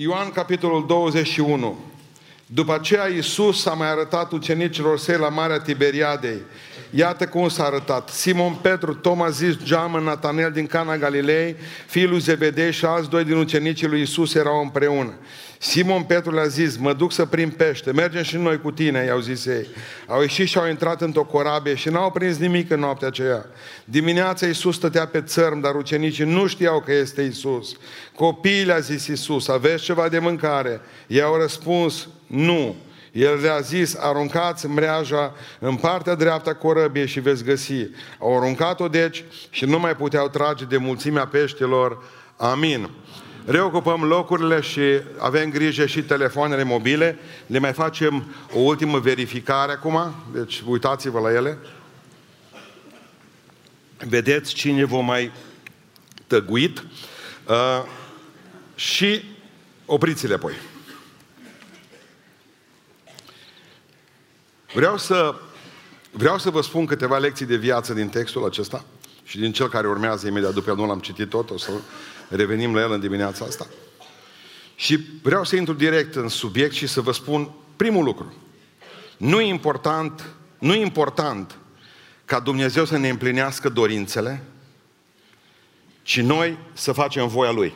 Ioan, capitolul 21. După aceea Iisus a mai arătat ucenicilor săi la Marea Tiberiadei. Iată cum s-a arătat. Simon Petru, Toma zis Geamă, Natanel din Cana Galilei, fiul lui Zebedei și alți doi din ucenicii lui Iisus erau împreună. Simon Petru le-a zis, mă duc să prind pește, mergem și noi cu tine, i-au zis ei. Au ieșit și au intrat într-o corabie și n-au prins nimic în noaptea aceea. Dimineața Iisus stătea pe țărm, dar ucenicii nu știau că este Iisus. Copiii le-a zis Iisus, aveți ceva de mâncare? Ei au răspuns, nu. El le-a zis, aruncați mreaja în partea dreaptă a corăbiei și veți găsi. Au aruncat-o deci și nu mai puteau trage de mulțimea peștilor. Amin reocupăm locurile și avem grijă și telefoanele mobile. Le mai facem o ultimă verificare acum, deci uitați-vă la ele. Vedeți cine vă mai tăguit uh, și opriți-le apoi. Vreau să, vreau să vă spun câteva lecții de viață din textul acesta și din cel care urmează imediat după el, nu l-am citit tot, o să revenim la el în dimineața asta. Și vreau să intru direct în subiect și să vă spun primul lucru. Nu e important, nu e important ca Dumnezeu să ne împlinească dorințele, ci noi să facem voia Lui.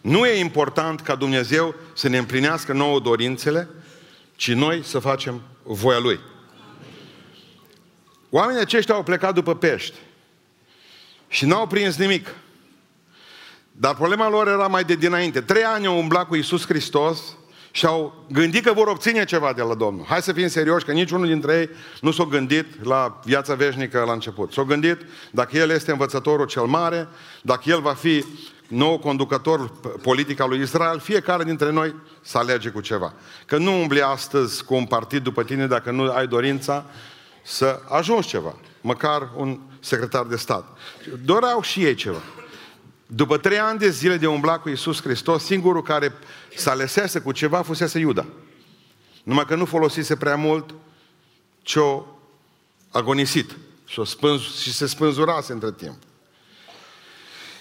Nu e important ca Dumnezeu să ne împlinească nouă dorințele, ci noi să facem voia Lui. Oamenii aceștia au plecat după pești și n-au prins nimic. Dar problema lor era mai de dinainte. Trei ani au umblat cu Isus Hristos și au gândit că vor obține ceva de la Domnul. Hai să fim serioși, că niciunul dintre ei nu s-a gândit la viața veșnică la început. S-a gândit dacă El este învățătorul cel mare, dacă El va fi nou conducător politic al lui Israel, fiecare dintre noi să alege cu ceva. Că nu umbli astăzi cu un partid după tine dacă nu ai dorința să ajungi ceva. Măcar un secretar de stat. Doreau și ei ceva. După trei ani de zile de umbla cu Iisus Hristos, singurul care s-a alesese cu ceva fusese Iuda. Numai că nu folosise prea mult ce-o agonisit și, o spânz- și se spânzurase între timp.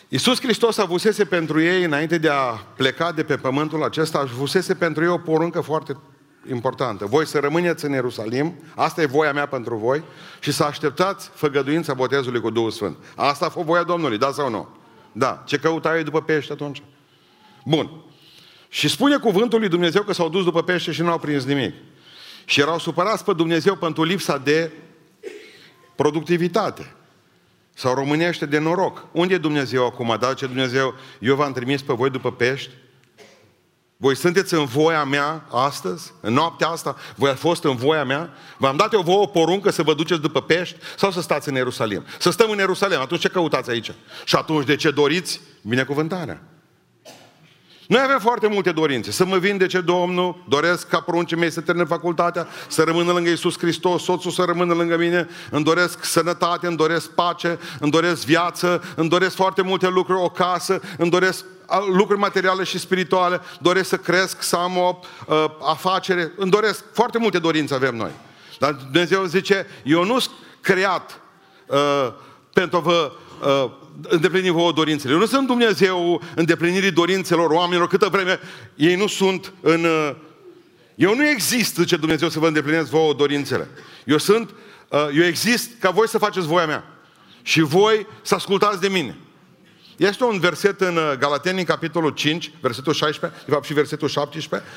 Iisus Hristos avusese pentru ei, înainte de a pleca de pe pământul acesta, avusese pentru ei o poruncă foarte importantă. Voi să rămâneți în Ierusalim, asta e voia mea pentru voi, și să așteptați făgăduința botezului cu Duhul Sfânt. Asta a fost voia Domnului, da sau nu? Da. Ce căutau ei după pește atunci? Bun. Și spune cuvântul lui Dumnezeu că s-au dus după pește și nu au prins nimic. Și erau supărați pe Dumnezeu pentru lipsa de productivitate. Sau românește de noroc. Unde e Dumnezeu acum? Da, ce Dumnezeu, eu v-am trimis pe voi după pești? Voi sunteți în voia mea astăzi? În noaptea asta? Voi ați fost în voia mea? V-am dat eu vouă o poruncă să vă duceți după pești sau să stați în Ierusalim? Să stăm în Ierusalim. Atunci ce căutați aici? Și atunci de ce doriți? Binecuvântarea. Noi avem foarte multe dorințe. Să mă vindece Domnul, doresc ca pruncii mei să termine facultatea, să rămână lângă Isus Hristos, soțul să rămână lângă mine, îmi doresc sănătate, îmi doresc pace, îmi doresc viață, îmi doresc foarte multe lucruri, o casă, îmi doresc lucruri materiale și spirituale, doresc să cresc, să am o uh, afacere, îmi doresc, foarte multe dorințe avem noi. Dar Dumnezeu zice, eu nu sunt creat uh, pentru a vă uh, îndeplini vouă dorințele. Eu nu sunt Dumnezeu îndeplinirii dorințelor oamenilor câtă vreme ei nu sunt în... Uh, eu nu exist, zice Dumnezeu, să vă îndeplinesc vouă dorințele. Eu sunt, uh, eu exist ca voi să faceți voia mea. Și voi să ascultați de mine. Este un verset în uh, Galateni, capitolul 5, versetul 16, de fapt și versetul 17,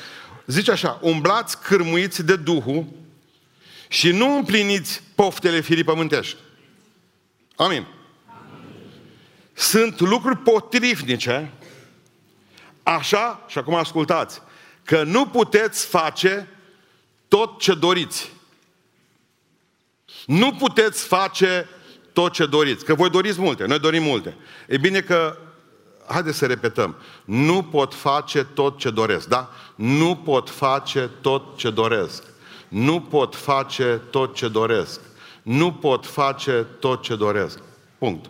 zice așa, umblați cârmuiți de Duhul și nu împliniți poftele firii pământești. Amin. Amin. Sunt lucruri potrivnice, așa, și acum ascultați, că nu puteți face tot ce doriți. Nu puteți face tot ce doriți. Că voi doriți multe, noi dorim multe. E bine că, haideți să repetăm, nu pot face tot ce doresc, da? Nu pot face tot ce doresc. Nu pot face tot ce doresc. Nu pot face tot ce doresc. Punct.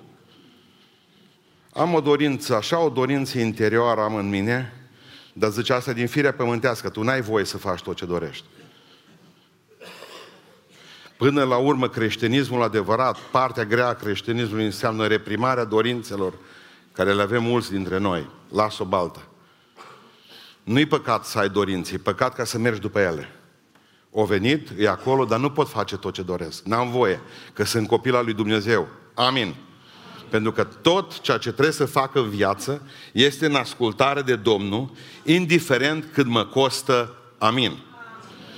Am o dorință, așa o dorință interioară am în mine, dar zice asta din firea pământească, tu n-ai voie să faci tot ce dorești. Până la urmă, creștinismul adevărat, partea grea a creștinismului înseamnă reprimarea dorințelor care le avem mulți dintre noi. Las-o baltă. Nu-i păcat să ai dorințe, e păcat ca să mergi după ele. O venit, e acolo, dar nu pot face tot ce doresc. N-am voie, că sunt copil al lui Dumnezeu. Amin. Pentru că tot ceea ce trebuie să facă în viață este în ascultare de Domnul, indiferent cât mă costă. Amin.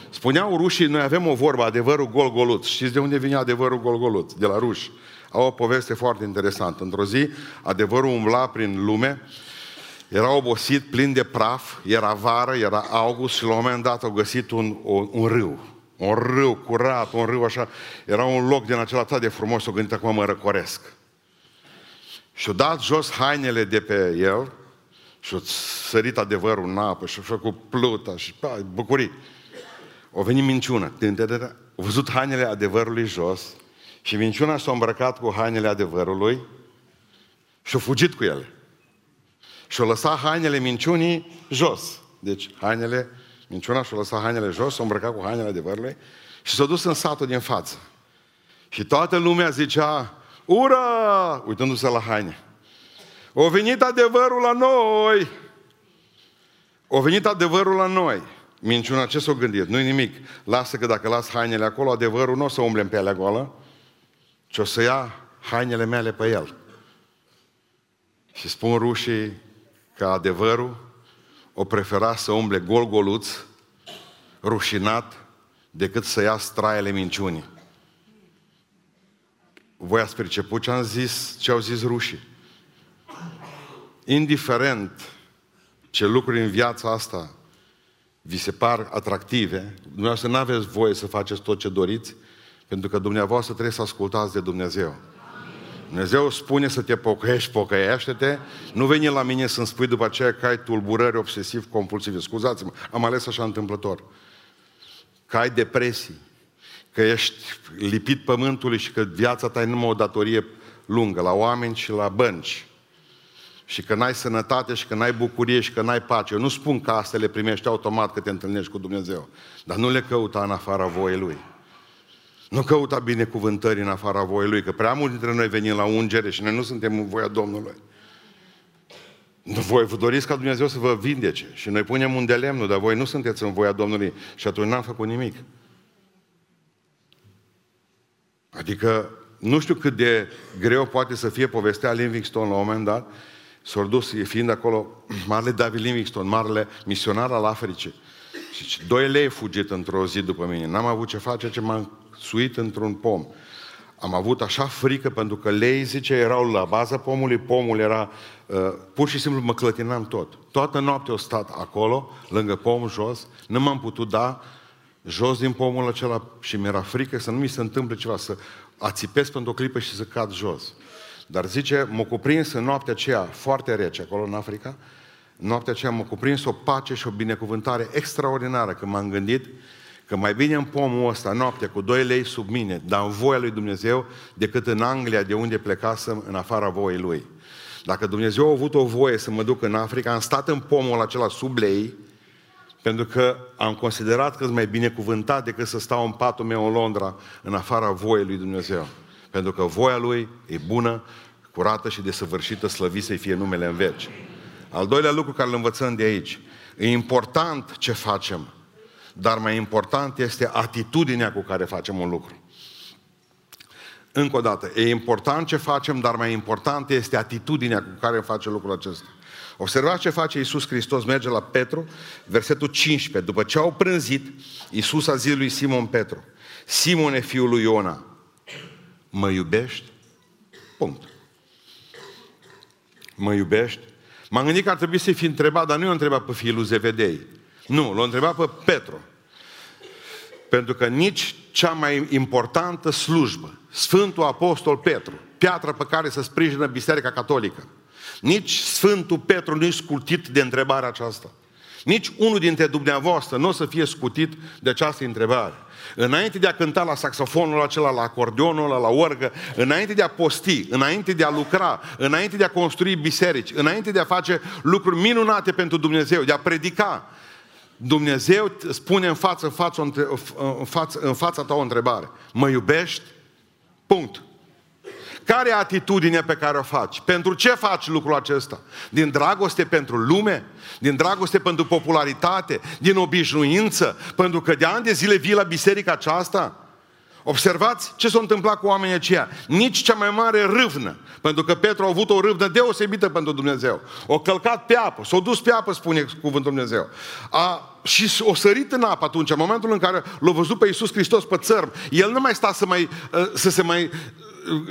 Spuneau rușii, noi avem o vorbă, adevărul gol-goluț. Știți de unde vine adevărul gol-goluț? De la ruși. Au o poveste foarte interesantă. Într-o zi, adevărul umbla prin lume, era obosit, plin de praf, era vară, era august și la un moment dat au găsit un, un, un râu. Un râu curat, un râu așa. Era un loc din acela atât de frumos, s-o gândit acum mă răcoresc. Și-a dat jos hainele de pe el și-a sărit adevărul în apă și-a făcut pluta și pa, bucurii. O venit minciună. A văzut hainele adevărului jos și minciuna s-a îmbrăcat cu hainele adevărului și a fugit cu ele. Și-a lăsat hainele minciunii jos. Deci hainele, minciuna și-a lăsat hainele jos, s-a îmbrăcat cu hainele adevărului și s-a dus în satul din față. Și toată lumea zicea, Ura! Uitându-se la haine. O venit adevărul la noi! O venit adevărul la noi. Minciuna, ce s-o gândit? Nu-i nimic. Lasă că dacă las hainele acolo, adevărul nu o să umble în pielea goală, ci o să ia hainele mele pe el. Și spun rușii că adevărul o prefera să umble gol-goluț, rușinat, decât să ia straiele minciunii. Voi ați perceput ce am zis, ce au zis rușii. Indiferent ce lucruri în viața asta vi se par atractive, dumneavoastră nu aveți voie să faceți tot ce doriți, pentru că dumneavoastră trebuie să ascultați de Dumnezeu. Dumnezeu spune să te pocăiești, pocăiește-te, nu veni la mine să-mi spui după aceea că ai tulburări obsesiv-compulsive. Scuzați-mă, am ales așa întâmplător. Că ai depresii, că ești lipit pământului și că viața ta e numai o datorie lungă la oameni și la bănci. Și că n-ai sănătate și că n-ai bucurie și că n-ai pace. Eu nu spun că astea le primești automat că te întâlnești cu Dumnezeu. Dar nu le căuta în afara voiei Lui. Nu căuta binecuvântări în afara voiei Lui, că prea mulți dintre noi venim la ungere și noi nu suntem în voia Domnului. Voi vă doriți ca Dumnezeu să vă vindece și noi punem un de lemnul, dar voi nu sunteți în voia Domnului și atunci n-am făcut nimic. Adică nu știu cât de greu poate să fie povestea Livingstone la un moment dat, s-a dus, fiind acolo, marele David Livingstone, marele misionar al Africii. Și doi lei fugit într-o zi după mine. N-am avut ce face, ce m-am suit într-un pom. Am avut așa frică pentru că lei, zice, erau la baza pomului, pomul era, uh, pur și simplu mă clătinam tot. Toată noaptea au stat acolo, lângă pom, jos, nu m-am putut da jos din pomul acela și mi-era frică să nu mi se întâmple ceva, să ațipesc pentru o clipă și să cad jos. Dar zice, m-a cuprins în noaptea aceea foarte rece, acolo în Africa, noaptea aceea m-a cuprins o pace și o binecuvântare extraordinară, că m-am gândit că mai bine în pomul ăsta, noaptea, cu doi lei sub mine, dar în voia lui Dumnezeu, decât în Anglia, de unde plecasem, în afara voii lui. Dacă Dumnezeu a avut o voie să mă duc în Africa, am stat în pomul acela sub lei, pentru că am considerat că sunt mai binecuvântat decât să stau în patul meu în Londra, în afara voiei lui Dumnezeu. Pentru că voia lui e bună, curată și desăvârșită, slăvit să-i fie numele în veci. Al doilea lucru care îl învățăm de aici, e important ce facem, dar mai important este atitudinea cu care facem un lucru. Încă o dată, e important ce facem, dar mai important este atitudinea cu care facem lucrul acesta. Observați ce face Iisus Hristos, merge la Petru, versetul 15. După ce au prânzit, Iisus a zis lui Simon Petru, Simone, fiul lui Iona, mă iubești? Punct. Mă iubești? M-am gândit că ar trebui să-i fi întrebat, dar nu i-a întrebat pe fiul lui Zevedei. Nu, l-a întrebat pe Petru. Pentru că nici cea mai importantă slujbă, Sfântul Apostol Petru, piatra pe care se sprijină Biserica Catolică, nici Sfântul Petru nu e scutit de întrebarea aceasta. Nici unul dintre dumneavoastră nu o să fie scutit de această întrebare. Înainte de a cânta la saxofonul acela, la acordeonul ăla, la orgă, înainte de a posti, înainte de a lucra, înainte de a construi biserici, înainte de a face lucruri minunate pentru Dumnezeu, de a predica, Dumnezeu spune în față, în, față, în, față, în fața ta o întrebare. Mă iubești? Punct. Care e atitudinea pe care o faci? Pentru ce faci lucrul acesta? Din dragoste pentru lume? Din dragoste pentru popularitate? Din obișnuință? Pentru că de ani de zile vii la biserica aceasta? Observați ce s-a întâmplat cu oamenii aceia. Nici cea mai mare râvnă, pentru că Petru a avut o râvnă deosebită pentru Dumnezeu. O călcat pe apă, s-a dus pe apă, spune cuvântul Dumnezeu. A, și o sărit în apă atunci, în momentul în care l-a văzut pe Iisus Hristos pe țărm. El nu mai sta să, mai, ă, să se mai ă,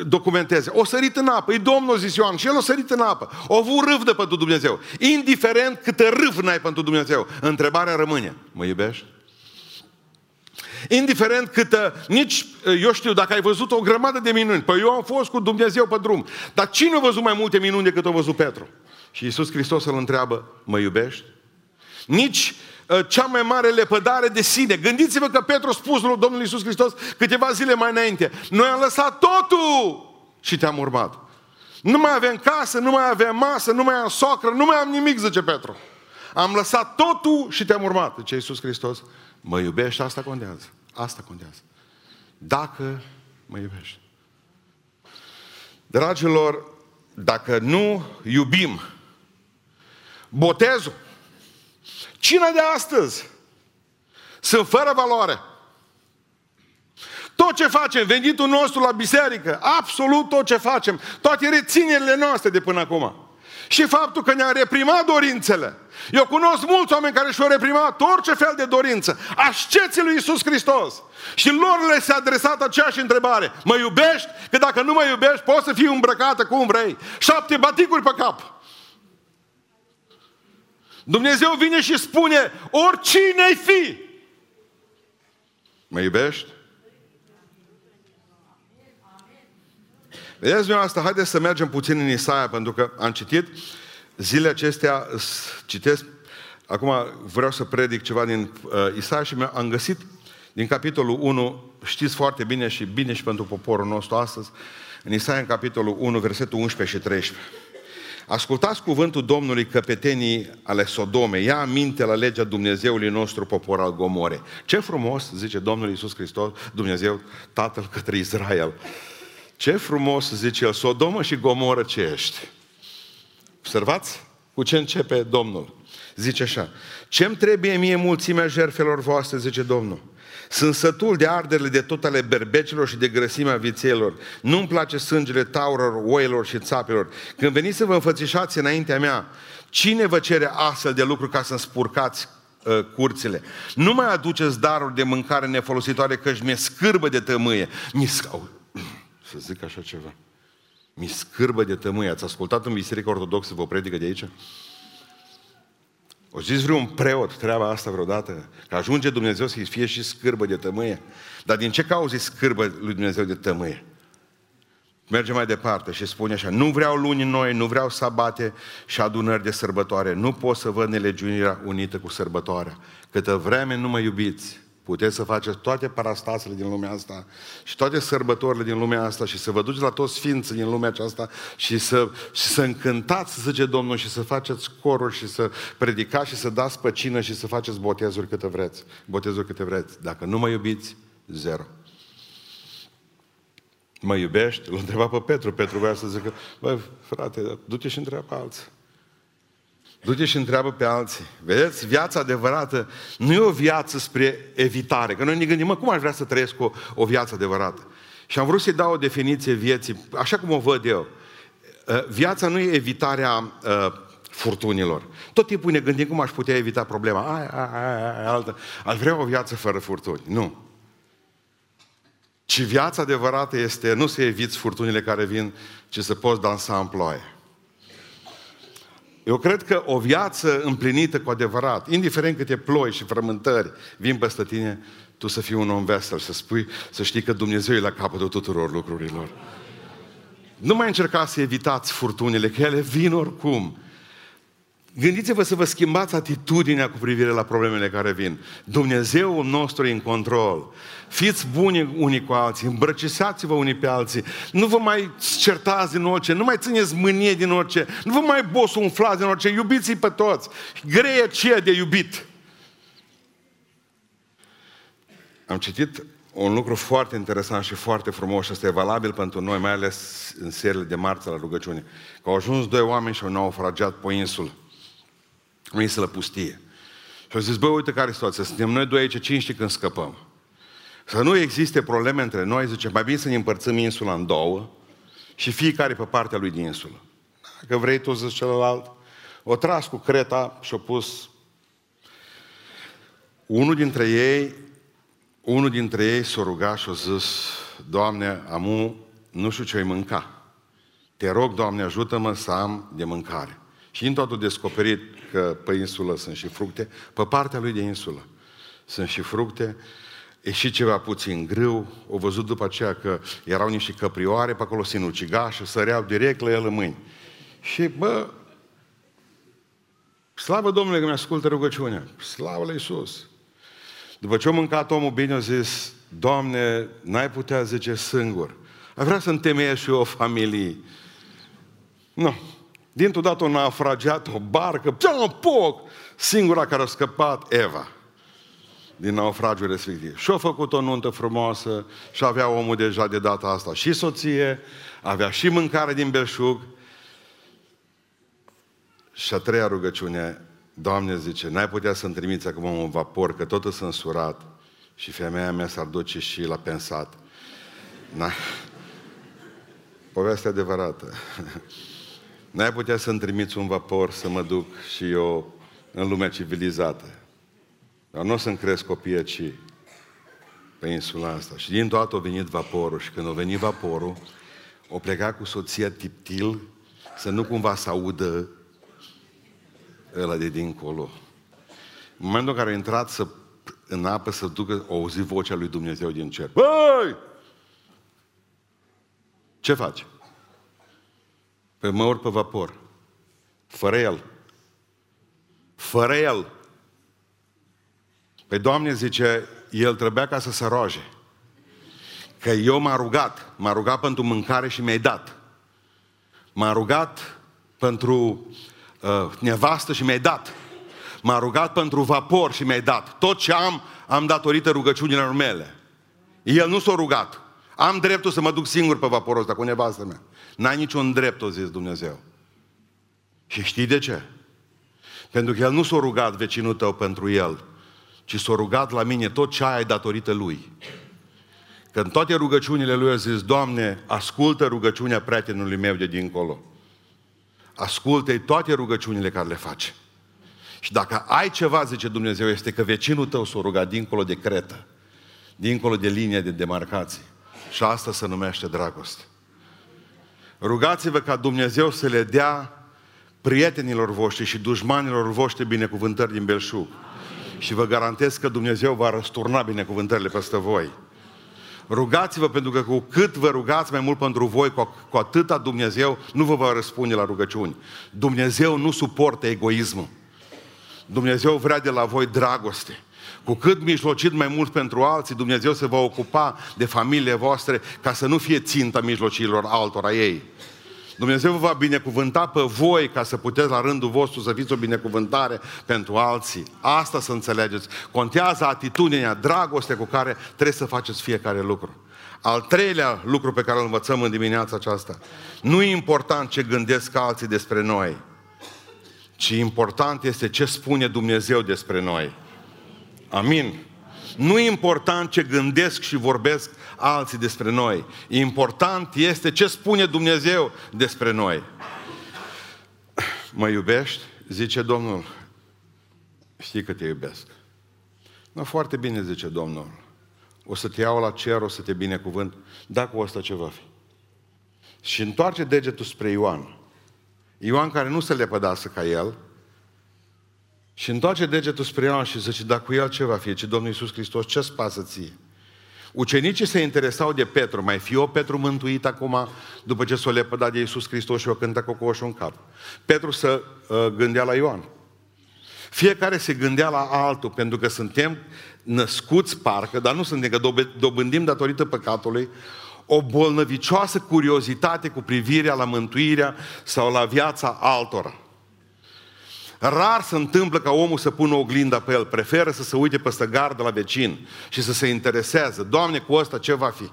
documenteze. O sărit în apă, e Domnul zis Ioan și el o sărit în apă. O avut râvnă pentru Dumnezeu. Indiferent câtă râvnă ai pentru Dumnezeu. Întrebarea rămâne. Mă iubești? Indiferent câtă, nici, eu știu, dacă ai văzut o grămadă de minuni, păi eu am fost cu Dumnezeu pe drum, dar cine a văzut mai multe minuni decât a văzut Petru? Și Iisus Hristos îl întreabă, mă iubești? Nici uh, cea mai mare lepădare de sine. Gândiți-vă că Petru a spus lui Domnul Iisus Hristos câteva zile mai înainte, noi am lăsat totul și te-am urmat. Nu mai avem casă, nu mai avem masă, nu mai am socră, nu mai am nimic, zice Petru. Am lăsat totul și te-am urmat, zice Iisus Hristos. Mă iubești, asta contează. Asta contează. Dacă mă iubești. Dragilor, dacă nu iubim botezul, cina de astăzi sunt fără valoare. Tot ce facem, venitul nostru la biserică, absolut tot ce facem, toate reținerile noastre de până acum, și faptul că ne-a reprimat dorințele. Eu cunosc mulți oameni care și-au reprimat orice fel de dorință. Asceții lui Isus Hristos. Și lor le s-a adresat aceeași întrebare. Mă iubești? Că dacă nu mă iubești, poți să fii îmbrăcată cum vrei. Șapte baticuri pe cap. Dumnezeu vine și spune, oricine ai fi. Mă iubești? Vedeți asta, haideți să mergem puțin în Isaia, pentru că am citit zilele acestea, citesc, acum vreau să predic ceva din uh, Isaia și am găsit din capitolul 1, știți foarte bine și bine și pentru poporul nostru astăzi, în Isaia în capitolul 1, versetul 11 și 13. Ascultați cuvântul Domnului căpetenii ale Sodome. Ia aminte la legea Dumnezeului nostru, popor al Gomore. Ce frumos, zice Domnul Iisus Hristos, Dumnezeu, Tatăl către Israel. Ce frumos, zice el, Sodomă și Gomoră ce ești. Observați cu ce începe Domnul. Zice așa, ce-mi trebuie mie mulțimea jertfelor voastre, zice Domnul. Sunt sătul de arderile de tot ale berbecilor și de grăsimea vițelor. Nu-mi place sângele taurilor, oilor și țapelor. Când veniți să vă înfățișați înaintea mea, cine vă cere astfel de lucruri ca să-mi spurcați uh, curțile? Nu mai aduceți daruri de mâncare nefolositoare, că mi-e scârbă de tămâie. Mi să zic așa ceva. Mi scârbă de tămâie. Ați ascultat în Biserica Ortodoxă vă predică de aici? O zis vreun preot treaba asta vreodată? Că ajunge Dumnezeu să-i fie și scârbă de tămâie. Dar din ce cauză scârbă lui Dumnezeu de tămâie? Merge mai departe și spune așa, nu vreau luni noi, nu vreau sabate și adunări de sărbătoare, nu pot să văd nelegiunirea unită cu sărbătoarea. Câtă vreme nu mă iubiți, Puteți să faceți toate parastasele din lumea asta și toate sărbătorile din lumea asta și să vă duceți la toți sfinții din lumea aceasta și să, și să încântați, zice Domnul, și să faceți coruri și să predicați și să dați păcină și să faceți botezuri câte vreți. Botezuri câte vreți. Dacă nu mă iubiți, zero. Mă iubești? L-a întrebat pe Petru. Petru vrea să zică, băi, frate, du-te și întreabă alții. Du-te și întreabă pe alții. Vedeți? Viața adevărată nu e o viață spre evitare. Că noi ne gândim, mă, cum aș vrea să trăiesc o, o viață adevărată? Și am vrut să-i dau o definiție vieții, așa cum o văd eu. Uh, viața nu e evitarea uh, furtunilor. Tot timpul ne gândim cum aș putea evita problema. Aia, aia, aia, aia altă. Aș vrea o viață fără furtuni. Nu. Ci viața adevărată este nu să eviți furtunile care vin, ci să poți dansa în ploaie. Eu cred că o viață împlinită cu adevărat, indiferent câte ploi și frământări vin peste tine, tu să fii un om vesel, să spui, să știi că Dumnezeu e la capătul tuturor lucrurilor. Nu mai încercați să evitați furtunile, că ele vin oricum. Gândiți-vă să vă schimbați atitudinea cu privire la problemele care vin. Dumnezeu nostru e în control. Fiți buni unii cu alții, îmbrăcișați-vă unii pe alții. Nu vă mai certați din orice, nu mai țineți mânie din orice, nu vă mai umflați din orice, iubiți-i pe toți. Greie aceea de iubit. Am citit un lucru foarte interesant și foarte frumos și este valabil pentru noi, mai ales în serile de marță la rugăciune. Că au ajuns doi oameni și au naufragiat pe o insulă. O insulă pustie. Și au zis, bă, uite care situație, suntem noi doi aici, cine știe când scăpăm? Să nu existe probleme între noi, zice, mai bine să ne împărțim insula în două și fiecare pe partea lui din insulă. Dacă vrei tu, zici celălalt, o tras cu creta și o pus unul dintre ei, unul dintre ei s-a rugat și a zis, Doamne, amu, nu știu ce-i mânca. Te rog, Doamne, ajută-mă să am de mâncare. Și în totul descoperit că pe insulă sunt și fructe, pe partea lui de insulă sunt și fructe, e și ceva puțin grâu, o văzut după aceea că erau niște căprioare pe acolo sinucigașă, săreau direct la el în mâini. Și, bă, slavă Domnului că mi-ascultă rugăciunea, slavă la Iisus. După ce a mâncat omul bine, a zis, Doamne, n-ai putea zice singur. Ai vrea să întemeiesc și eu o familie. Nu. Dintr-o dată o naufragiat o barcă, ce poc! Singura care a scăpat, Eva din naufragiul respectiv. Și-a făcut o nuntă frumoasă și avea omul deja de data asta și soție, avea și mâncare din belșug. Și a treia rugăciune, Doamne zice, n-ai putea să-mi trimiți acum un vapor, că tot sunt surat și femeia mea s-ar duce și la pensat. Na. Povestea adevărată. N-ai putea să-mi trimiți un vapor să mă duc și eu în lumea civilizată. Dar nu o să-mi cresc copiii ci pe insula asta. Și din toată a venit vaporul și când a venit vaporul, o pleca cu soția tiptil să nu cumva să audă ăla de dincolo. În momentul în care a intrat să, în apă să ducă, o auzi vocea lui Dumnezeu din cer. Băi! Ce faci? Pe mă urc pe vapor. Fără el. Fără el. Pe Doamne zice, el trebuia ca să se roage. Că eu m-a rugat, m-a rugat pentru mâncare și mi-ai dat. M-a rugat pentru uh, nevastă și mi-ai dat. M-a rugat pentru vapor și mi-ai dat. Tot ce am, am datorită rugăciunilor mele. El nu s-a rugat. Am dreptul să mă duc singur pe vaporul ăsta cu nevastă mea. N-ai niciun drept, o zis Dumnezeu. Și știi de ce? Pentru că el nu s-a rugat vecinul tău pentru el, ci s-a rugat la mine tot ce ai datorită lui. Că în toate rugăciunile lui a zis, Doamne, ascultă rugăciunea prietenului meu de dincolo. ascultă toate rugăciunile care le face. Și dacă ai ceva, zice Dumnezeu, este că vecinul tău s-a rugat dincolo de cretă, dincolo de linia de demarcație. Și asta se numește dragoste. Rugați-vă ca Dumnezeu să le dea prietenilor voștri și dușmanilor voștri binecuvântări din belșug. Și vă garantez că Dumnezeu va răsturna binecuvântările peste voi. Rugați-vă pentru că cu cât vă rugați mai mult pentru voi, cu atâta Dumnezeu nu vă va răspunde la rugăciuni. Dumnezeu nu suportă egoismul. Dumnezeu vrea de la voi dragoste. Cu cât mijlocit mai mult pentru alții, Dumnezeu se va ocupa de familiile voastre ca să nu fie ținta mijlocilor altora ei. Dumnezeu vă va binecuvânta pe voi ca să puteți la rândul vostru să fiți o binecuvântare pentru alții. Asta să înțelegeți. Contează atitudinea, dragoste cu care trebuie să faceți fiecare lucru. Al treilea lucru pe care îl învățăm în dimineața aceasta. Nu e important ce gândesc alții despre noi, ci important este ce spune Dumnezeu despre noi. Amin. Nu e important ce gândesc și vorbesc alții despre noi. Important este ce spune Dumnezeu despre noi. Mă iubești? Zice Domnul. Știi că te iubesc. Nu, foarte bine, zice Domnul. O să te iau la cer, o să te binecuvânt. Da, cu asta ce va fi. Și întoarce degetul spre Ioan. Ioan care nu se lepădase ca el, și întoarce degetul spre Ioan și zice, dar cu el ce va fi? Ce Domnul Iisus Hristos, ce-ți pasă ție? Ucenicii se interesau de Petru, mai fi o Petru mântuit acum după ce s-o lepădat de Iisus Hristos și o cântă cocoșul în cap. Petru să uh, gândea la Ioan. Fiecare se gândea la altul, pentru că suntem născuți parcă, dar nu suntem, că dobândim datorită păcatului, o bolnăvicioasă curiozitate cu privirea la mântuirea sau la viața altora. Rar se întâmplă ca omul să pună oglinda pe el. Preferă să se uite peste gardă la vecin și să se interesează. Doamne, cu ăsta ce va fi?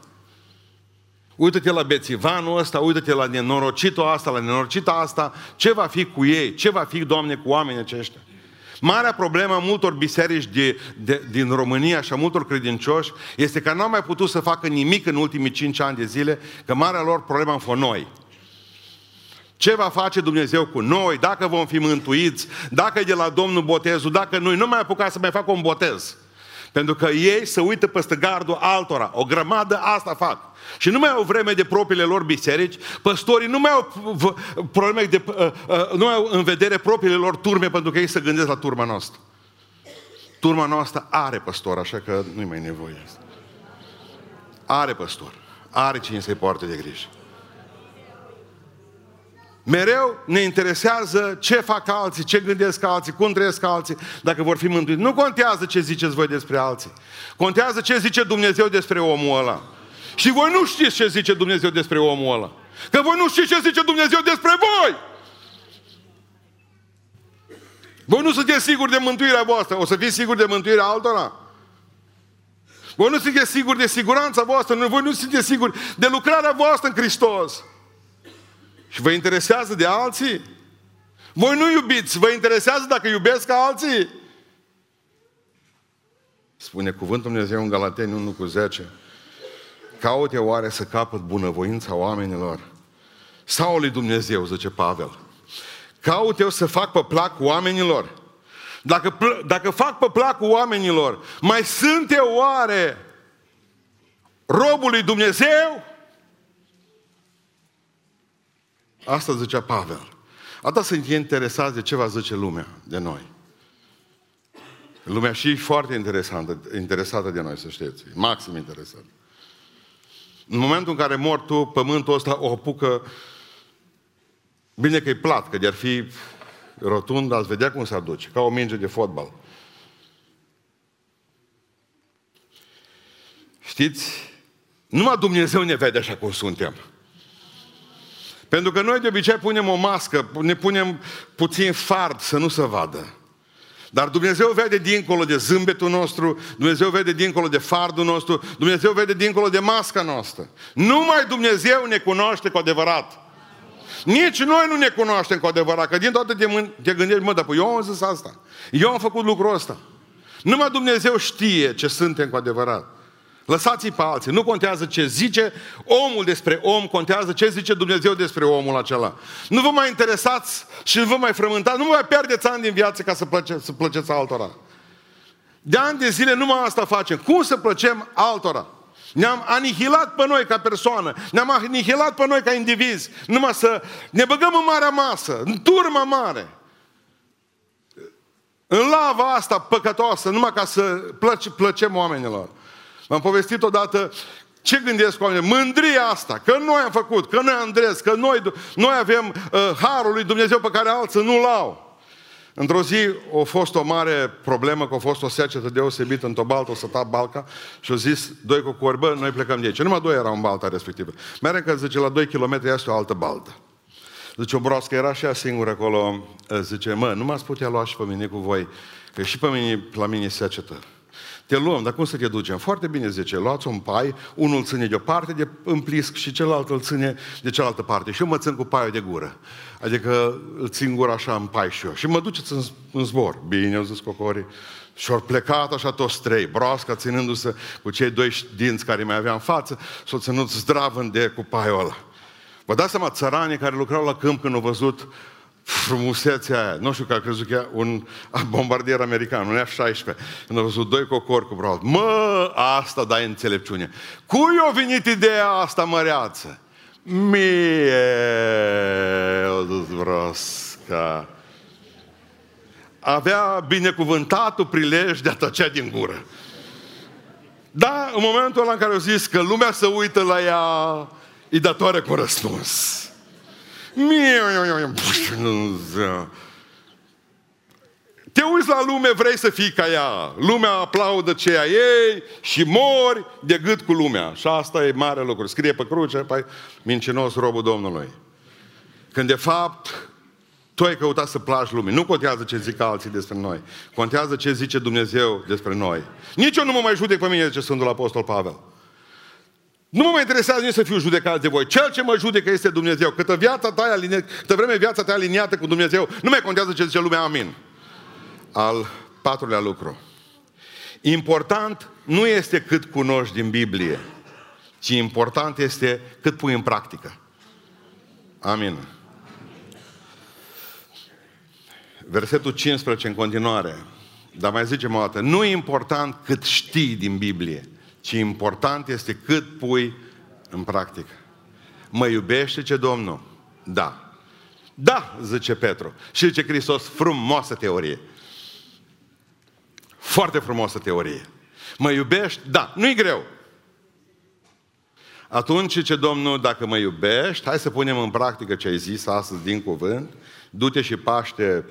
Uită-te la bețivanul ăsta, uită-te la nenorocitul asta, la nenorocita asta, ce va fi cu ei, ce va fi, Doamne, cu oamenii aceștia. Marea problemă a multor biserici de, de, din România și a multor credincioși este că n-au mai putut să facă nimic în ultimii cinci ani de zile, că marea lor problemă am fost noi. Ce va face Dumnezeu cu noi, dacă vom fi mântuiți, dacă e de la Domnul botezul, dacă noi nu mai apucat să mai facă un botez. Pentru că ei se uită peste gardul altora. O grămadă asta fac. Și nu mai au vreme de propriile lor biserici, păstorii nu mai au probleme de, uh, uh, nu mai au în vedere propriile lor turme pentru că ei se gândesc la turma noastră. Turma noastră are păstor, așa că nu-i mai nevoie. Are păstor. Are cine să-i poarte de grijă. Mereu ne interesează ce fac alții, ce gândesc alții, cum trăiesc alții, dacă vor fi mântuiți. Nu contează ce ziceți voi despre alții. Contează ce zice Dumnezeu despre omul ăla. Și voi nu știți ce zice Dumnezeu despre omul ăla. Că voi nu știți ce zice Dumnezeu despre voi. Voi nu sunteți siguri de mântuirea voastră. O să fiți siguri de mântuirea altora? Voi nu sunteți siguri de siguranța voastră. Voi nu sunteți siguri de lucrarea voastră în Hristos. Și vă interesează de alții? Voi nu iubiți, vă interesează dacă iubesc alții? Spune cuvântul Dumnezeu în Galateni 1 cu 10. Caute oare să capăt bunăvoința oamenilor? Sau lui Dumnezeu, zice Pavel. Caut eu să fac pe plac oamenilor. Dacă, dacă fac pe placul oamenilor, mai sunt eu oare robul lui Dumnezeu? Asta zicea Pavel. Asta sunt interesați de ce va zice lumea de noi. Lumea și foarte interesantă, interesată de noi, să știți. Maxim interesată. În momentul în care mor tu, pământul ăsta o apucă, bine că e plat, că de-ar fi rotund, ați vedea cum se aduce, ca o minge de fotbal. Știți? Numai Dumnezeu ne vede așa cum suntem. Pentru că noi de obicei punem o mască, ne punem puțin fard să nu se vadă. Dar Dumnezeu vede dincolo de zâmbetul nostru, Dumnezeu vede dincolo de fardul nostru, Dumnezeu vede dincolo de masca noastră. Numai Dumnezeu ne cunoaște cu adevărat. Nici noi nu ne cunoaștem cu adevărat, că din toate te, mân- te gândești, mă, dar păi eu am zis asta. Eu am făcut lucrul ăsta. Numai Dumnezeu știe ce suntem cu adevărat. Lăsați-i pe alții. Nu contează ce zice omul despre om, contează ce zice Dumnezeu despre omul acela. Nu vă mai interesați și nu vă mai frământați, nu vă mai pierdeți ani din viață ca să, plăce, să plăceți altora. De ani de zile numai asta facem. Cum să plăcem altora? Ne-am anihilat pe noi ca persoană, ne-am anihilat pe noi ca indivizi, numai să ne băgăm în marea masă, în turma mare. În lava asta păcătoasă, numai ca să plăce, plăcem oamenilor. V-am povestit odată ce gândesc oamenii? Mândria asta, că noi am făcut, că noi am dres, că noi, noi avem uh, harul lui Dumnezeu pe care alții nu-l au. Într-o zi a fost o mare problemă, că a fost o secetă deosebită în Tobalt, o sătat balca și au zis doi cocori, bă, noi plecăm de aici. Numai doi erau în balta respectivă. Mereu că zice, la 2 km este o altă baltă. Zice, o broască era și ea singură acolo, zice, mă, nu m-ați putea lua și pe mine cu voi, că și pe mine, la mine e secetă. Te luăm, dar cum să te ducem? Foarte bine, zice, luați un pai, unul ține de o parte de împlisc și celălalt îl ține de cealaltă parte. Și eu mă țin cu paiul de gură. Adică îl țin gura așa în pai și eu. Și mă duceți în, în zbor. Bine, au zis cocorii. Și au plecat așa toți trei, broasca ținându-se cu cei doi dinți care mai aveam în față, s-au ținut zdravând de cu paiul ăla. Vă dați seama, țăranii care lucrau la câmp când au văzut frumusețea aia. Nu știu că a crezut că e un bombardier american, un F-16. Când a văzut doi cocori cu brad. Mă, asta dai înțelepciune. Cui a venit ideea asta măreață? Mie, o dus vrosca. Avea binecuvântatul prilej de a tăcea din gură. Da, în momentul ăla în care au zis că lumea să uită la ea, e datoare cu răspuns. Te uiți la lume, vrei să fii ca ea. Lumea aplaudă ceea ei și mori de gât cu lumea. Și asta e mare lucru. Scrie pe cruce, păi, mincinos robul Domnului. Când de fapt Tu ai căutat să placi lumii. Nu contează ce zic alții despre noi. Contează ce zice Dumnezeu despre noi. Nici eu nu mă mai judec pe mine, zice Sfântul Apostol Pavel. Nu mă mai interesează nici să fiu judecat de voi. Cel ce mă judecă este Dumnezeu. Câtă, viața ta aline... Câtă vreme viața ta aliniată cu Dumnezeu, nu mai contează ce zice lumea, amin. Al patrulea lucru. Important nu este cât cunoști din Biblie, ci important este cât pui în practică. Amin. Versetul 15 în continuare. Dar mai zicem o dată, nu e important cât știi din Biblie, ci important este cât pui în practică. Mă iubește ce Domnul? Da. Da, zice Petru. Și zice Hristos, frumoasă teorie. Foarte frumoasă teorie. Mă iubești? Da. Nu-i greu. Atunci ce Domnul, dacă mă iubești, hai să punem în practică ce ai zis astăzi din cuvânt, du-te și paște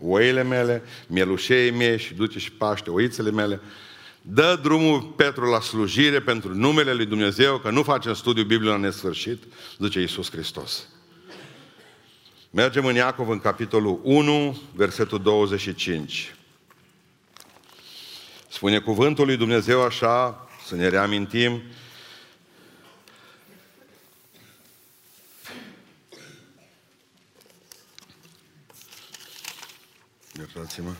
oile mele, mielușei mei și du-te și paște oițele mele, dă drumul Petru la slujire pentru numele Lui Dumnezeu, că nu facem studiu Bibliei la nesfârșit, zice Iisus Hristos. Mergem în Iacov în capitolul 1, versetul 25. Spune cuvântul lui Dumnezeu așa, să ne reamintim, Iertați-mă.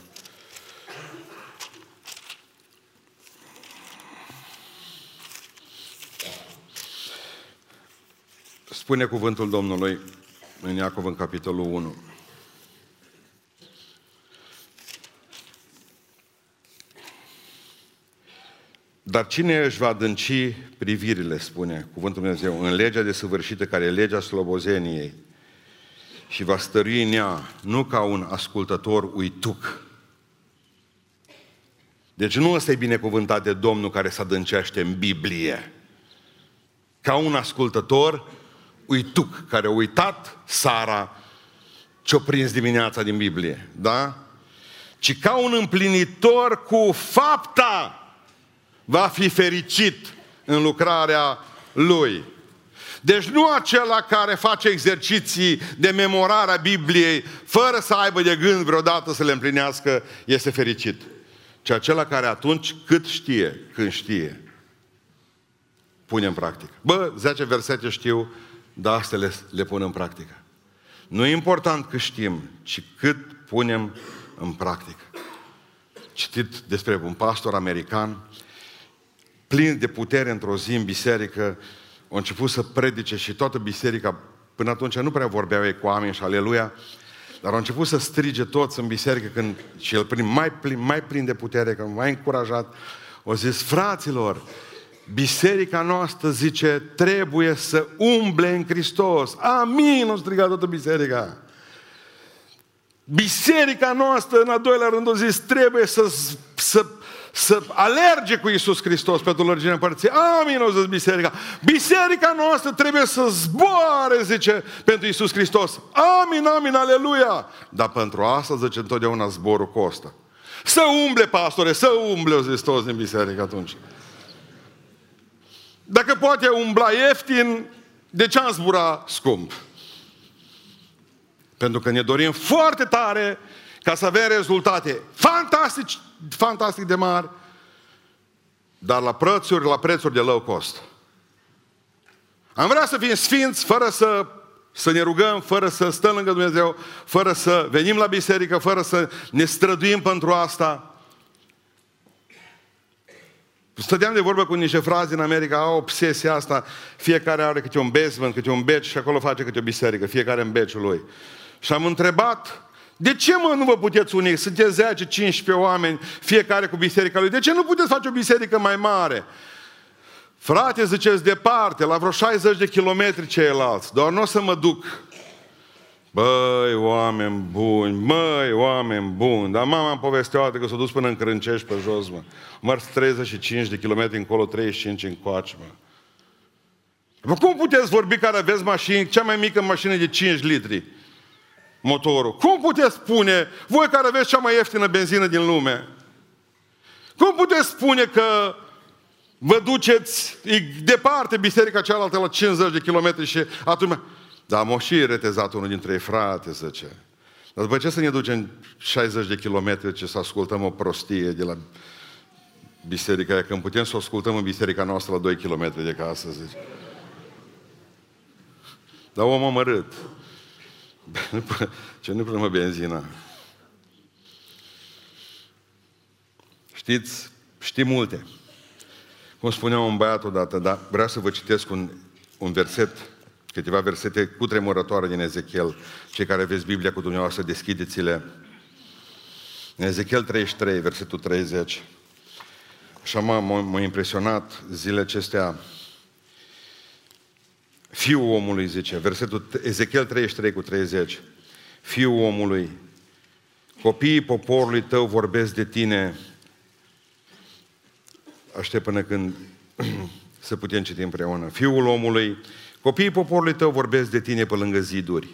Spune cuvântul Domnului în Iacov în capitolul 1. Dar cine își va adânci privirile, spune cuvântul Dumnezeu, în legea desăvârșită care e legea slobozeniei și va stărui în ea, nu ca un ascultător uituc. Deci nu ăsta e binecuvântat de Domnul care se adâncește în Biblie. Ca un ascultător uituc, care a uitat Sara ce-o prins dimineața din Biblie. Da? Ci ca un împlinitor cu fapta va fi fericit în lucrarea lui. Deci nu acela care face exerciții de memorare a Bibliei fără să aibă de gând vreodată să le împlinească, este fericit. Ci acela care atunci cât știe, când știe, pune în practică. Bă, 10 versete știu, dar astea le, le pun în practică. Nu e important că știm, ci cât punem în practică. Citit despre un pastor american plin de putere într-o zi în biserică, a început să predice și toată biserica, până atunci nu prea vorbeau ei cu oameni și aleluia, dar au început să strige toți în biserică când, și el plin, mai, plin, mai plin de putere, că mai încurajat, au zis, fraților, biserica noastră, zice, trebuie să umble în Hristos. Amin, o strigat toată biserica. Biserica noastră, în a doilea rând, o zis, trebuie să, să să alerge cu Isus Hristos pentru lărgire împărție. Amin, o zis biserica. Biserica noastră trebuie să zboare, zice, pentru Isus Hristos. Amin, amin, aleluia. Dar pentru asta, zice, întotdeauna zborul costă. Să umble, pastore, să umble, o zis toți din biserică atunci. Dacă poate umbla ieftin, de ce am zbura scump? Pentru că ne dorim foarte tare ca să avem rezultate fantastici fantastic de mari, dar la prețuri, la prețuri de low cost. Am vrea să fim sfinți fără să, să ne rugăm, fără să stăm lângă Dumnezeu, fără să venim la biserică, fără să ne străduim pentru asta. Stăteam de vorbă cu niște frazi în America, au obsesia asta, fiecare are câte un basement, câte un beci și acolo face câte o biserică, fiecare în beciul lui. Și am întrebat de ce, mă, nu vă puteți uni? Sunteți 10-15 oameni, fiecare cu biserica lui. De ce nu puteți face o biserică mai mare? Frate, ziceți, departe, la vreo 60 de kilometri ceilalți, doar nu o să mă duc. Băi, oameni buni, măi, oameni buni. Dar mama îmi povestea o că s-a dus până în Crâncești pe jos, mă. Mărs 35 de kilometri încolo, 35 încoace, mă. Bă, cum puteți vorbi care aveți mașini, cea mai mică mașină de 5 litri? motorul. Cum puteți spune, voi care aveți cea mai ieftină benzină din lume, cum puteți spune că vă duceți departe biserica cealaltă la 50 de kilometri și atunci... Da, mă și retezat unul dintre ei, frate, zice. Dar după ce să ne ducem 60 de kilometri ce să ascultăm o prostie de la biserica aia, când putem să o ascultăm în biserica noastră la 2 km de casă, zice. Dar om amărât. Ce nu până benzina. Știți, știi multe. Cum spunea un băiat odată, dar vreau să vă citesc un, un verset, câteva versete cu tremurătoare din Ezechiel. Cei care aveți Biblia cu dumneavoastră, deschideți-le. În Ezechiel 33, versetul 30. Așa m-a, m-a impresionat zilele acestea Fiul omului, zice, versetul Ezechiel 33 cu 30. Fiul omului, copiii poporului tău vorbesc de tine. Aștept până când să putem citi împreună. Fiul omului, copiii poporului tău vorbesc de tine pe lângă ziduri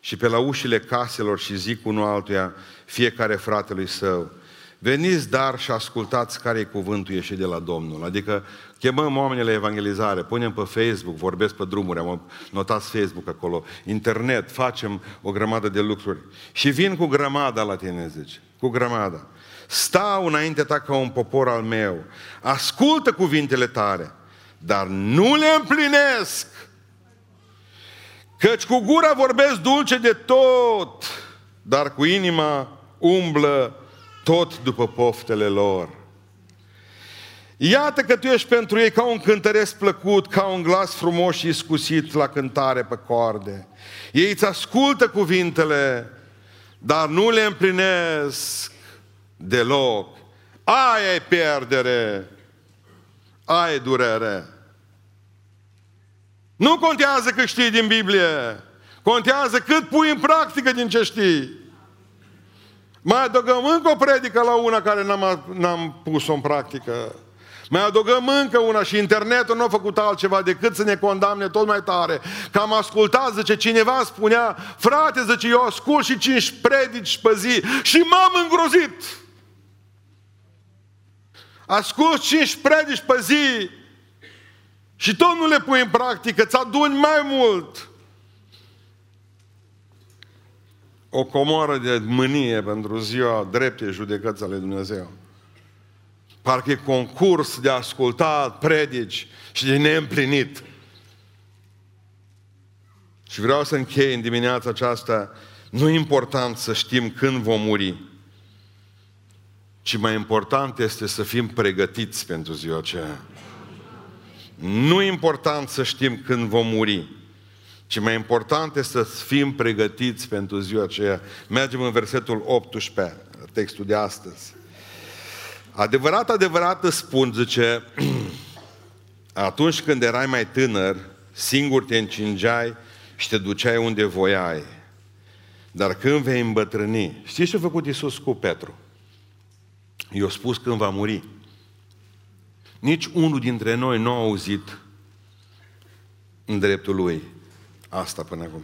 și pe la ușile caselor și zic unul altuia, fiecare fratelui său, Veniți dar și ascultați care e cuvântul ieșit de la Domnul. Adică chemăm oamenii la evangelizare, punem pe Facebook, vorbesc pe drumuri, am notat Facebook acolo, internet, facem o grămadă de lucruri. Și vin cu grămada la tine, zice, cu grămada. Stau înainte ta ca un popor al meu, ascultă cuvintele tale, dar nu le împlinesc. Căci cu gura vorbesc dulce de tot, dar cu inima umblă tot după poftele lor. Iată că tu ești pentru ei ca un cântăresc plăcut, ca un glas frumos și iscusit la cântare pe coarde. Ei îți ascultă cuvintele, dar nu le împlinesc deloc. Aia e pierdere, aia e durere. Nu contează că știi din Biblie, contează cât pui în practică din ce știi. Mai adăugăm încă o predică la una care n-am, n-am pus-o în practică. Mai adăugăm încă una și internetul nu a făcut altceva decât să ne condamne tot mai tare. Că am ascultat, zice, cineva spunea, frate, zice, eu ascult și cinci predici pe zi și m-am îngrozit. Ascult cinci predici pe zi și tot nu le pui în practică, ți aduni mai mult. o comoară de mânie pentru ziua dreptei judecăți ale Dumnezeu. Parcă e concurs de ascultat predici și de neîmplinit. Și vreau să închei în dimineața aceasta, nu e important să știm când vom muri, ci mai important este să fim pregătiți pentru ziua aceea. Nu e important să știm când vom muri, ci mai important este să fim pregătiți pentru ziua aceea. Mergem în versetul 18, textul de astăzi. Adevărat, adevărat îți spun, zice, atunci când erai mai tânăr, singur te încingeai și te duceai unde voiai. Dar când vei îmbătrâni, știți ce a făcut Iisus cu Petru? I-a spus când va muri. Nici unul dintre noi nu a auzit în dreptul lui asta până acum.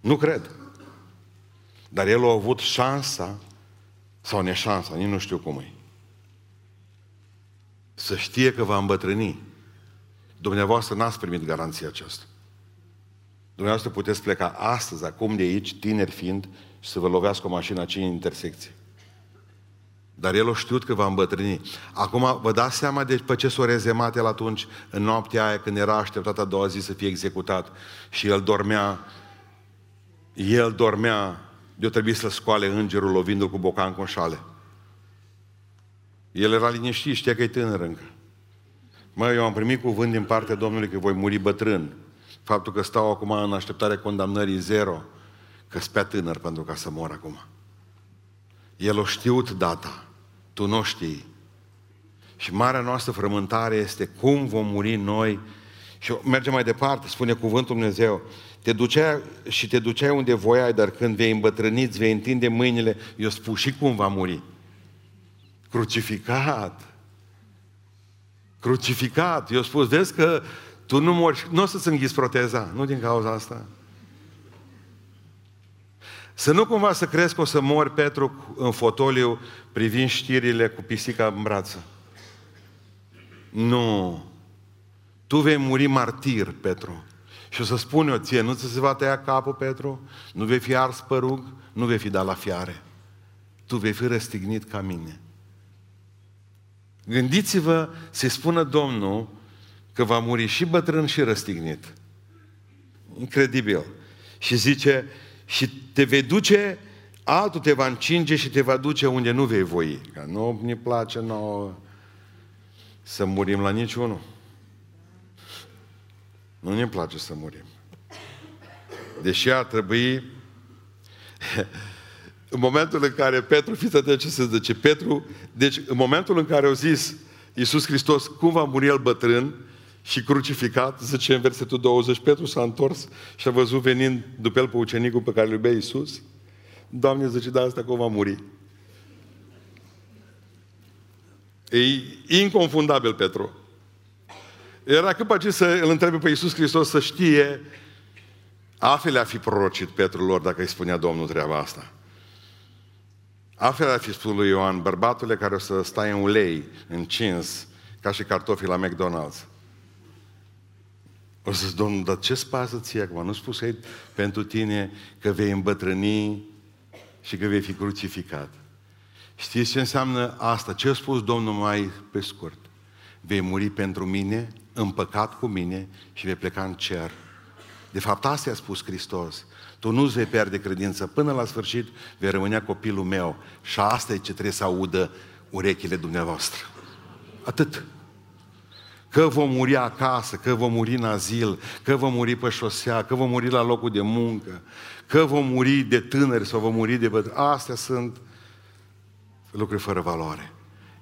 Nu cred. Dar el a avut șansa, sau neșansa, nici nu știu cum e, să știe că va îmbătrâni. Dumneavoastră n-ați primit garanția aceasta. Dumneavoastră puteți pleca astăzi, acum de aici, tineri fiind, și să vă lovească o mașină aici în intersecție. Dar el a știut că va îmbătrâni. Acum vă dați seama de pe ce s-o rezemat el atunci, în noaptea aia, când era așteptat a doua zi să fie executat și el dormea, el dormea, de-o trebuie să scoale îngerul lovindu-l cu bocan cu șale. El era liniștit, știa că e tânăr încă. Mă, eu am primit cuvânt din partea Domnului că voi muri bătrân. Faptul că stau acum în așteptare condamnării zero, că sunt tânăr pentru ca să mor acum. El o știut data tu nu știi. Și marea noastră frământare este cum vom muri noi și mergem mai departe, spune cuvântul Dumnezeu, te ducea și te duceai unde voiai, dar când vei îmbătrâni, îți vei întinde mâinile, eu spun și cum va muri. Crucificat. Crucificat. Eu spus, vezi că tu nu morți, nu o să-ți înghiți proteza, nu din cauza asta. Să nu cumva să crezi că o să mori, Petru, în fotoliu, privind știrile cu pisica în brață. Nu. Tu vei muri martir, Petru. Și o să spun eu ție, nu ți se va tăia capul, Petru? Nu vei fi ars părug? Nu vei fi dat la fiare. Tu vei fi răstignit ca mine. Gândiți-vă să spună Domnul că va muri și bătrân și răstignit. Incredibil. Și zice, și te vei duce, altul te va încinge și te va duce unde nu vei voi. Că nu ne place nouă să murim la niciunul. Nu ne place să murim. Deși ar trebui în momentul în care Petru, fiți atent ce se zice, Petru, deci în momentul în care au zis Iisus Hristos cum va muri el bătrân și crucificat, zice în versetul 20, Petru s-a întors și a văzut venind după el pe ucenicul pe care îl iubea Iisus. Doamne, zice, da, asta cum va muri. E inconfundabil Petru. Era cât să îl întrebe pe Iisus Hristos să știe Altfel a fi prorocit Petru lor dacă îi spunea Domnul treaba asta. Altfel ar fi spus lui Ioan, bărbatule care o să stai în ulei, încins, ca și cartofii la McDonald's. O să zic, Domnul, dar ce spasă ție acum? Nu spus că pentru tine că vei îmbătrâni și că vei fi crucificat. Știți ce înseamnă asta? Ce a spus Domnul mai pe scurt? Vei muri pentru mine, împăcat cu mine și vei pleca în cer. De fapt, asta a spus Hristos. Tu nu vei pierde credință. Până la sfârșit vei rămâne copilul meu. Și asta e ce trebuie să audă urechile dumneavoastră. Atât. Că vom muri acasă, că vom muri în azil, că vom muri pe șosea, că vom muri la locul de muncă, că vom muri de tânări sau vom muri de bătrâni. Astea sunt lucruri fără valoare.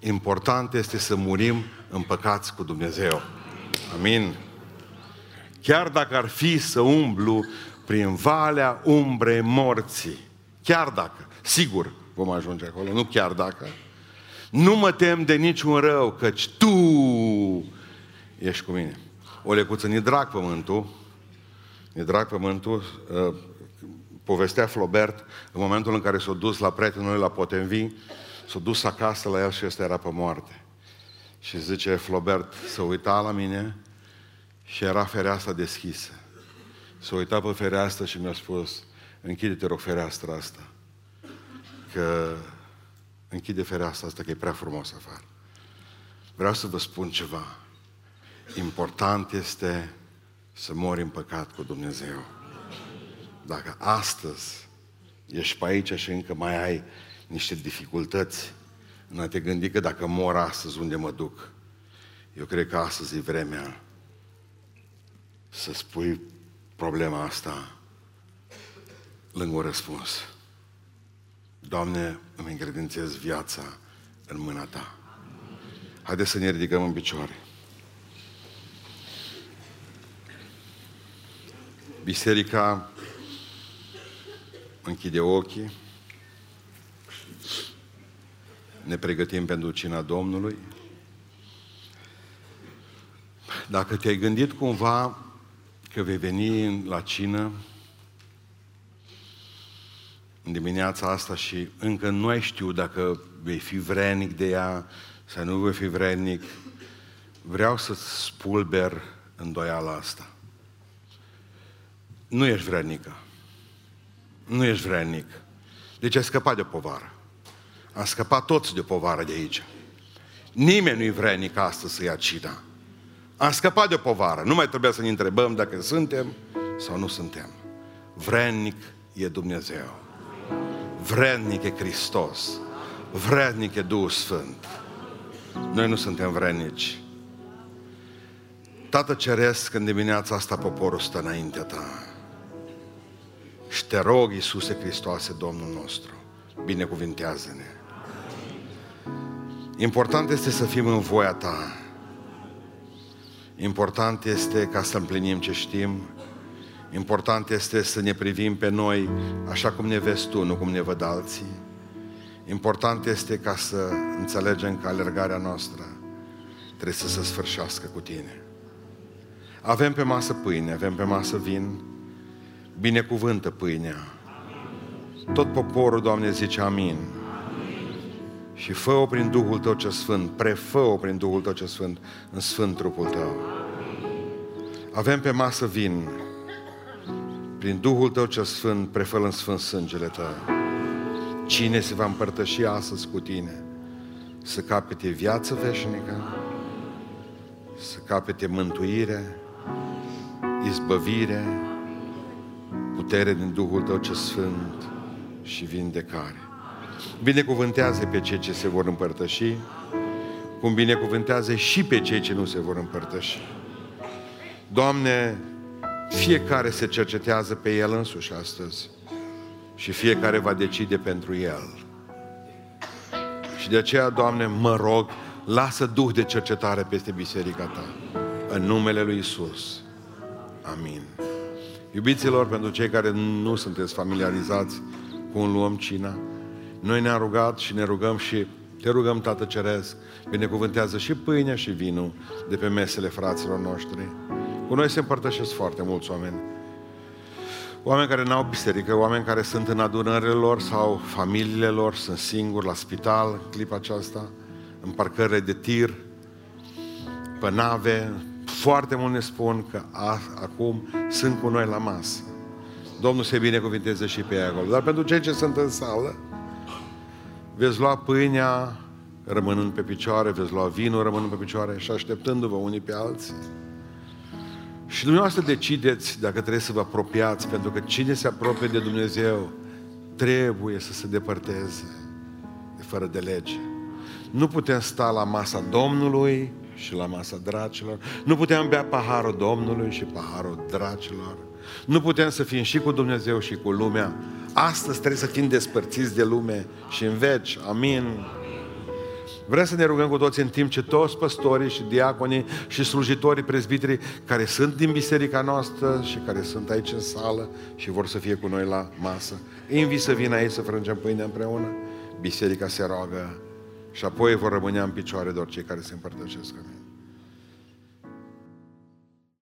Important este să murim împăcați cu Dumnezeu. Amin. Chiar dacă ar fi să umblu prin valea umbrei morții. Chiar dacă. Sigur vom ajunge acolo, nu chiar dacă. Nu mă tem de niciun rău, căci tu ești cu mine. O lecuță, ni drag pământul, ni drag pământul, uh, povestea Flobert, în momentul în care s-a dus la prietenul lui la Potenvi, s-a dus acasă la el și ăsta era pe moarte. Și zice Flobert, să uita la mine și era fereastra deschisă. S-a uitat pe fereastră și mi-a spus, închide-te rog fereastra asta, că închide fereastra asta, că e prea frumos afară. Vreau să vă spun ceva. Important este să mori în păcat cu Dumnezeu. Dacă astăzi ești pe aici și încă mai ai niște dificultăți în a te gândi că dacă mor astăzi, unde mă duc? Eu cred că astăzi e vremea să spui problema asta lângă un răspuns. Doamne, îmi încredințez viața în mâna Ta. Haideți să ne ridicăm în picioare. Biserica închide ochii. Ne pregătim pentru cina Domnului. Dacă te-ai gândit cumva că vei veni la cină în dimineața asta și încă nu ai știut dacă vei fi vrenic de ea sau nu vei fi vrenic, vreau să-ți spulber îndoiala asta. Nu ești vrenică. Nu ești vrenic. Deci ai scăpat de povară. Am scăpat toți de povară de aici. Nimeni nu-i vrenic astăzi să ia cina. Am scăpat de o povară. Nu mai trebuia să ne întrebăm dacă suntem sau nu suntem. Vrednic e Dumnezeu. Vrednic e Hristos. Vrednic e Duhul Sfânt. Noi nu suntem vrednici. Tată Ceresc, în dimineața asta poporul stă înaintea Ta. Și te rog, Iisuse Hristoase, Domnul nostru, binecuvintează-ne. Important este să fim în voia Ta Important este ca să împlinim ce știm. Important este să ne privim pe noi așa cum ne vezi tu, nu cum ne văd alții. Important este ca să înțelegem că alergarea noastră trebuie să se sfârșească cu tine. Avem pe masă pâine, avem pe masă vin, binecuvântă pâinea. Tot poporul, Doamne, zice amin și fă-o prin Duhul Tău ce Sfânt, prefă-o prin Duhul Tău ce Sfânt în Sfânt trupul Tău. Avem pe masă vin, prin Duhul Tău cel Sfânt, prefăl în Sfânt sângele Tău. Cine se va împărtăși astăzi cu Tine? Să capete viață veșnică, să capete mântuire, izbăvire, putere din Duhul Tău ce Sfânt și vindecare. Binecuvântează pe cei ce se vor împărtăși, cum binecuvântează și pe cei ce nu se vor împărtăși. Doamne, fiecare se cercetează pe el însuși astăzi și fiecare va decide pentru el. Și de aceea, Doamne, mă rog, lasă Duh de cercetare peste biserica Ta. În numele Lui Isus. Amin. Iubiților, pentru cei care nu sunteți familiarizați cum luăm cina, noi ne-am rugat și ne rugăm și te rugăm, Tată Ceresc, binecuvântează și pâinea și vinul de pe mesele fraților noștri. Cu noi se împărtășesc foarte mulți oameni. Oameni care n-au biserică, oameni care sunt în adunările lor sau familiile lor, sunt singuri la spital, clipa aceasta, în parcările de tir, pe nave. Foarte mult ne spun că a, acum sunt cu noi la masă. Domnul se binecuvinteze și pe ei acolo. Dar pentru cei ce sunt în sală, veți lua pâinea rămânând pe picioare, veți lua vinul rămânând pe picioare și așteptându-vă unii pe alții. Și dumneavoastră decideți dacă trebuie să vă apropiați, pentru că cine se apropie de Dumnezeu trebuie să se depărteze de fără de lege. Nu putem sta la masa Domnului și la masa dracilor. Nu putem bea paharul Domnului și paharul dracilor. Nu putem să fim și cu Dumnezeu și cu lumea. Astăzi trebuie să fim despărțiți de lume și în veci. Amin. Vrem să ne rugăm cu toți în timp ce toți păstorii și diaconii și slujitorii prezbiterii care sunt din biserica noastră și care sunt aici în sală și vor să fie cu noi la masă, îi invit să vină aici să frângem pâine împreună. Biserica se roagă și apoi vor rămâne în picioare doar cei care se împărtășesc. Amin.